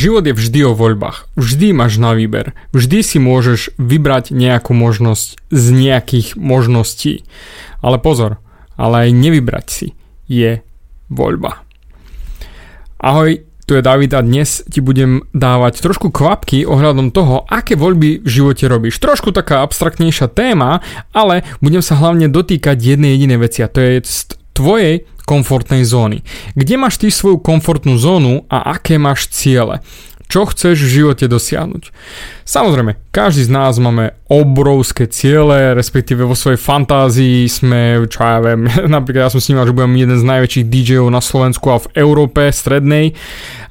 život je vždy o voľbách. Vždy máš na výber. Vždy si môžeš vybrať nejakú možnosť z nejakých možností. Ale pozor, ale aj nevybrať si je voľba. Ahoj, tu je David a dnes ti budem dávať trošku kvapky ohľadom toho, aké voľby v živote robíš. Trošku taká abstraktnejšia téma, ale budem sa hlavne dotýkať jednej jedinej veci a to je tvojej komfortnej zóny. Kde máš ty svoju komfortnú zónu a aké máš ciele? Čo chceš v živote dosiahnuť? Samozrejme, každý z nás máme obrovské ciele, respektíve vo svojej fantázii sme, čo ja viem, napríklad ja som snímal, že budem jeden z najväčších DJov na Slovensku a v Európe strednej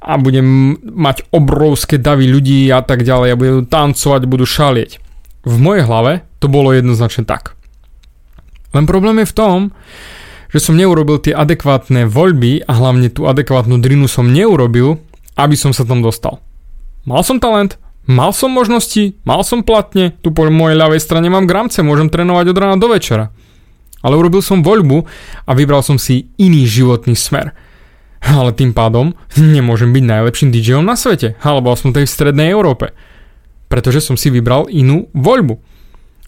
a budem mať obrovské davy ľudí a tak ďalej a budem tancovať, budú šalieť. V mojej hlave to bolo jednoznačne tak. Len problém je v tom, že som neurobil tie adekvátne voľby a hlavne tú adekvátnu drinu som neurobil, aby som sa tam dostal. Mal som talent, mal som možnosti, mal som platne, tu po mojej ľavej strane mám gramce, môžem trénovať od rána do večera. Ale urobil som voľbu a vybral som si iný životný smer. Ale tým pádom nemôžem byť najlepším DJom na svete, alebo aspoň tej v strednej Európe. Pretože som si vybral inú voľbu.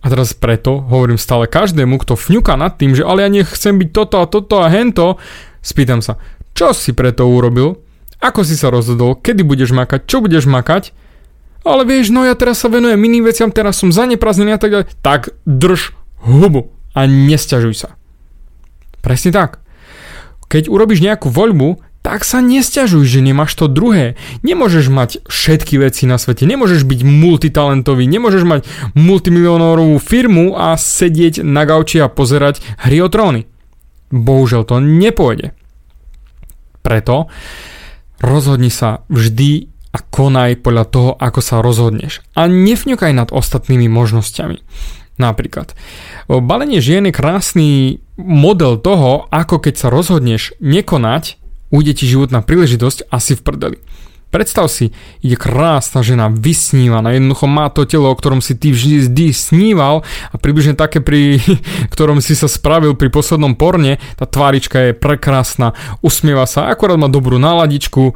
A teraz preto hovorím stále každému, kto fňuka nad tým, že ale ja nechcem byť toto a toto a hento, spýtam sa, čo si preto urobil? Ako si sa rozhodol? Kedy budeš makať? Čo budeš makať? Ale vieš, no ja teraz sa venujem iným veciam, teraz som zanepraznený a tak ďalej. Tak drž hubu a nesťažuj sa. Presne tak. Keď urobíš nejakú voľbu, tak sa nesťažuj, že nemáš to druhé. Nemôžeš mať všetky veci na svete, nemôžeš byť multitalentový, nemôžeš mať multimilionovú firmu a sedieť na gauči a pozerať hry o tróny. Bohužiaľ to nepôjde. Preto rozhodni sa vždy a konaj podľa toho, ako sa rozhodneš. A nefňukaj nad ostatnými možnosťami. Napríklad. Balenie žien je krásny model toho, ako keď sa rozhodneš nekonať, ujde ti životná príležitosť asi v prdeli. Predstav si, ide krásna žena, vysnívaná, jednoducho má to telo, o ktorom si ty vždy sníval a približne také, pri ktorom si sa spravil pri poslednom porne, tá tvárička je prekrásna, usmieva sa, akorát má dobrú náladičku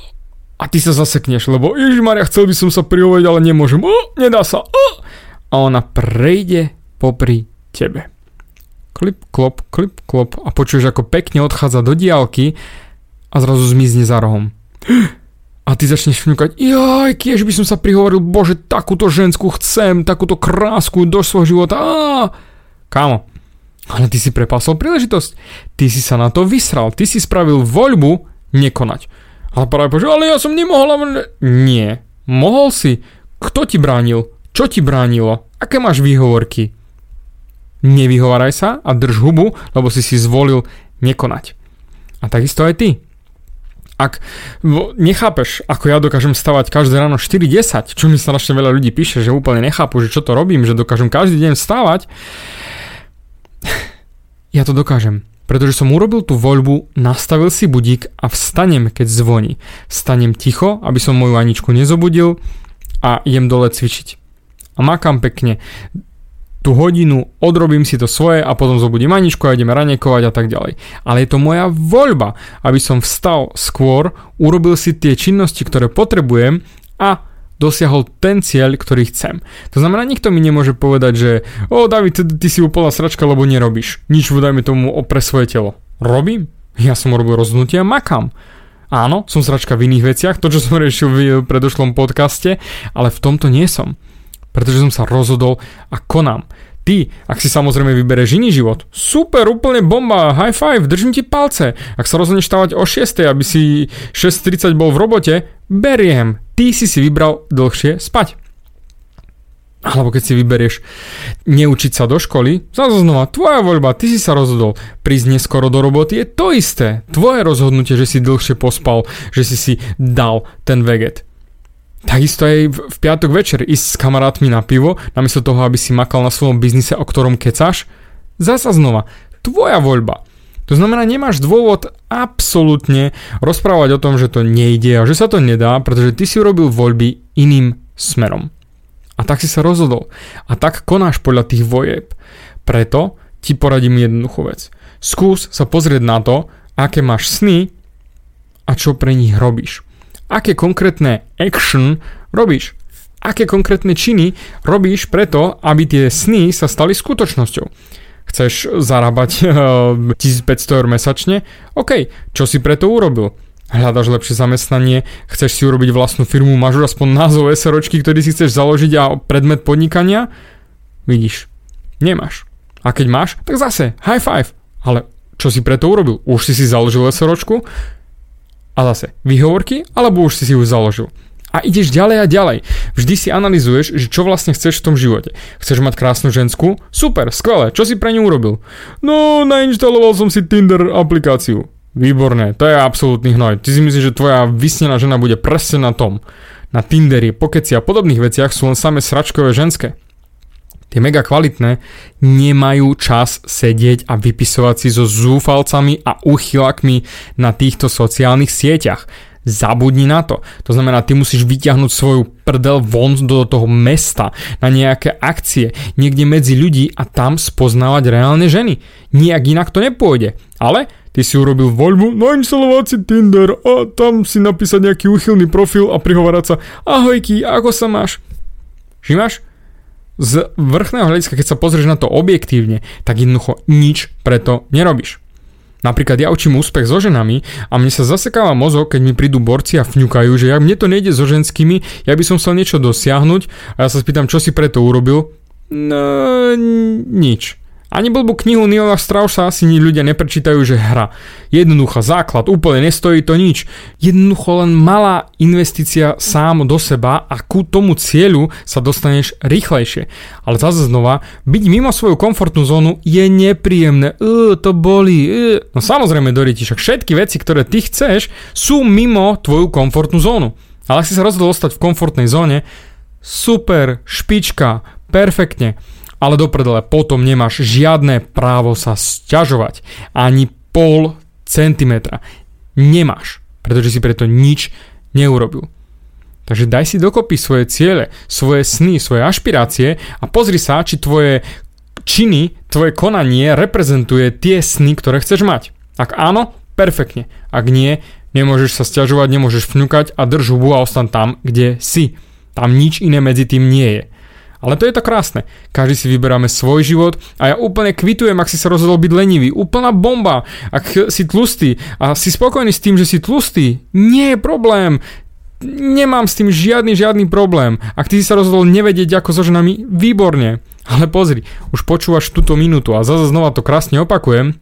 a ty sa zasekneš, lebo Maria, chcel by som sa prihovoriť, ale nemôžem, o, nedá sa, o. a ona prejde popri tebe. Klip, klop, klip, klop a počuješ, ako pekne odchádza do diálky a zrazu zmizne za rohom. A ty začneš fňukať, jaj, kiež by som sa prihovoril, bože, takúto ženskú chcem, takúto krásku do svojho života. Á! Kámo, ale ty si prepasol príležitosť. Ty si sa na to vysral, ty si spravil voľbu nekonať. Ale práve povedal, ale ja som nemohol. Nie, mohol si. Kto ti bránil? Čo ti bránilo? Aké máš výhovorky? Nevyhováraj sa a drž hubu, lebo si si zvolil nekonať. A takisto aj ty ak nechápeš, ako ja dokážem stavať každé ráno 4.10, čo mi strašne veľa ľudí píše, že úplne nechápu, že čo to robím, že dokážem každý deň stávať, ja to dokážem. Pretože som urobil tú voľbu, nastavil si budík a vstanem, keď zvoní. Vstanem ticho, aby som moju Aničku nezobudil a idem dole cvičiť. A makám pekne tú hodinu, odrobím si to svoje a potom zobudím Aničku a ideme ranekovať a tak ďalej. Ale je to moja voľba, aby som vstal skôr, urobil si tie činnosti, ktoré potrebujem a dosiahol ten cieľ, ktorý chcem. To znamená, nikto mi nemôže povedať, že o David, ty, ty si úplná sračka, lebo nerobíš. Nič, dajme tomu, pre svoje telo. Robím? Ja som urobil rozhodnutie a makám. Áno, som sračka v iných veciach, to, čo som riešil v predošlom podcaste, ale v tomto nie som pretože som sa rozhodol a konám. Ty, ak si samozrejme vybereš iný život, super, úplne bomba, high five, držím ti palce. Ak sa rozhodneš stávať o 6, aby si 6.30 bol v robote, beriem. Ty si si vybral dlhšie spať. Alebo keď si vyberieš neučiť sa do školy, zase znova, tvoja voľba, ty si sa rozhodol. Prísť neskoro do roboty je to isté. Tvoje rozhodnutie, že si dlhšie pospal, že si si dal ten veget. Takisto aj v, piatok večer ísť s kamarátmi na pivo, namiesto toho, aby si makal na svojom biznise, o ktorom kecáš. Zasa znova, tvoja voľba. To znamená, nemáš dôvod absolútne rozprávať o tom, že to nejde a že sa to nedá, pretože ty si urobil voľby iným smerom. A tak si sa rozhodol. A tak konáš podľa tých vojeb. Preto ti poradím jednoduchú vec. Skús sa pozrieť na to, aké máš sny a čo pre nich robíš. Aké konkrétne action robíš. Aké konkrétne činy robíš preto, aby tie sny sa stali skutočnosťou. Chceš zarábať 1500 eur mesačne? OK, čo si preto urobil? hľadaš lepšie zamestnanie, chceš si urobiť vlastnú firmu, máš už aspoň názov SROčky, ktorý si chceš založiť a predmet podnikania? Vidíš, nemáš. A keď máš, tak zase high five. Ale čo si preto urobil? Už si si založil SROčku? A zase výhovorky, alebo už si si ju založil? A ideš ďalej a ďalej. Vždy si analizuješ, že čo vlastne chceš v tom živote. Chceš mať krásnu ženskú? Super, skvelé. Čo si pre ňu urobil? No, nainštaloval som si Tinder aplikáciu. Výborné, to je absolútny hnoj. Ty si myslíš, že tvoja vysnená žena bude presne na tom. Na Tinderi, pokeci a podobných veciach sú len same sračkové ženské. Tie mega kvalitné nemajú čas sedieť a vypisovať si so zúfalcami a uchylakmi na týchto sociálnych sieťach. Zabudni na to. To znamená, ty musíš vyťahnuť svoju prdel von do toho mesta na nejaké akcie, niekde medzi ľudí a tam spoznávať reálne ženy. Nijak inak to nepôjde. Ale ty si urobil voľbu nainštalovať si Tinder a tam si napísať nejaký úchylný profil a prihovárať sa ahojky, ako sa máš? Všimáš? Z vrchného hľadiska, keď sa pozrieš na to objektívne, tak jednoducho nič preto nerobíš. Napríklad ja učím úspech so ženami a mne sa zasekáva mozog, keď mi prídu borci a fňukajú, že ja, mne to nejde so ženskými, ja by som chcel niečo dosiahnuť a ja sa spýtam, čo si preto urobil. No, nič. Ani blbú knihu Neila Straussa asi ľudia neprečítajú, že hra. Jednoduchá základ, úplne nestojí to nič. Jednoducho len malá investícia sám do seba a ku tomu cieľu sa dostaneš rýchlejšie. Ale zase znova, byť mimo svoju komfortnú zónu je nepríjemné. Uh, to boli. No samozrejme, Doriti, však všetky veci, ktoré ty chceš, sú mimo tvoju komfortnú zónu. Ale ak si sa rozhodol ostať v komfortnej zóne, super, špička, perfektne ale do prdele potom nemáš žiadne právo sa sťažovať. Ani pol centimetra. Nemáš, pretože si preto nič neurobil. Takže daj si dokopy svoje ciele, svoje sny, svoje ašpirácie a pozri sa, či tvoje činy, tvoje konanie reprezentuje tie sny, ktoré chceš mať. Ak áno, perfektne. Ak nie, nemôžeš sa stiažovať, nemôžeš fňukať a drž hubu a ostan tam, kde si. Tam nič iné medzi tým nie je. Ale to je to krásne. Každý si vyberáme svoj život a ja úplne kvitujem, ak si sa rozhodol byť lenivý. Úplná bomba. Ak si tlustý a si spokojný s tým, že si tlustý, nie je problém. Nemám s tým žiadny, žiadny problém. Ak ty si sa rozhodol nevedieť ako so ženami, výborne. Ale pozri, už počúvaš túto minútu a zase znova to krásne opakujem.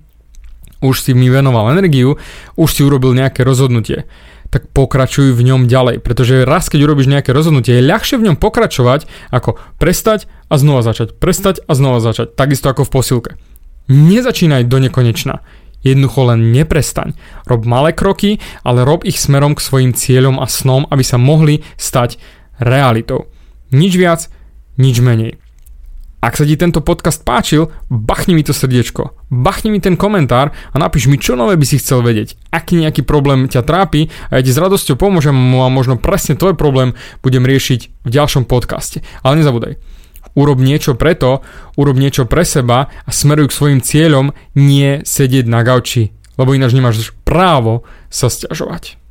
Už si mi venoval energiu, už si urobil nejaké rozhodnutie tak pokračuj v ňom ďalej. Pretože raz, keď urobíš nejaké rozhodnutie, je ľahšie v ňom pokračovať, ako prestať a znova začať, prestať a znova začať. Takisto ako v posilke. Nezačínaj do nekonečna. Jednoducho len neprestaň. Rob malé kroky, ale rob ich smerom k svojim cieľom a snom, aby sa mohli stať realitou. Nič viac, nič menej. Ak sa ti tento podcast páčil, bachni mi to srdiečko, bachni mi ten komentár a napíš mi, čo nové by si chcel vedieť, aký nejaký problém ťa trápi a ja ti s radosťou pomôžem a možno presne tvoj problém budem riešiť v ďalšom podcaste. Ale nezabudaj, urob niečo preto, urob niečo pre seba a smeruj k svojim cieľom, nie sedieť na gauči, lebo ináč nemáš právo sa stiažovať.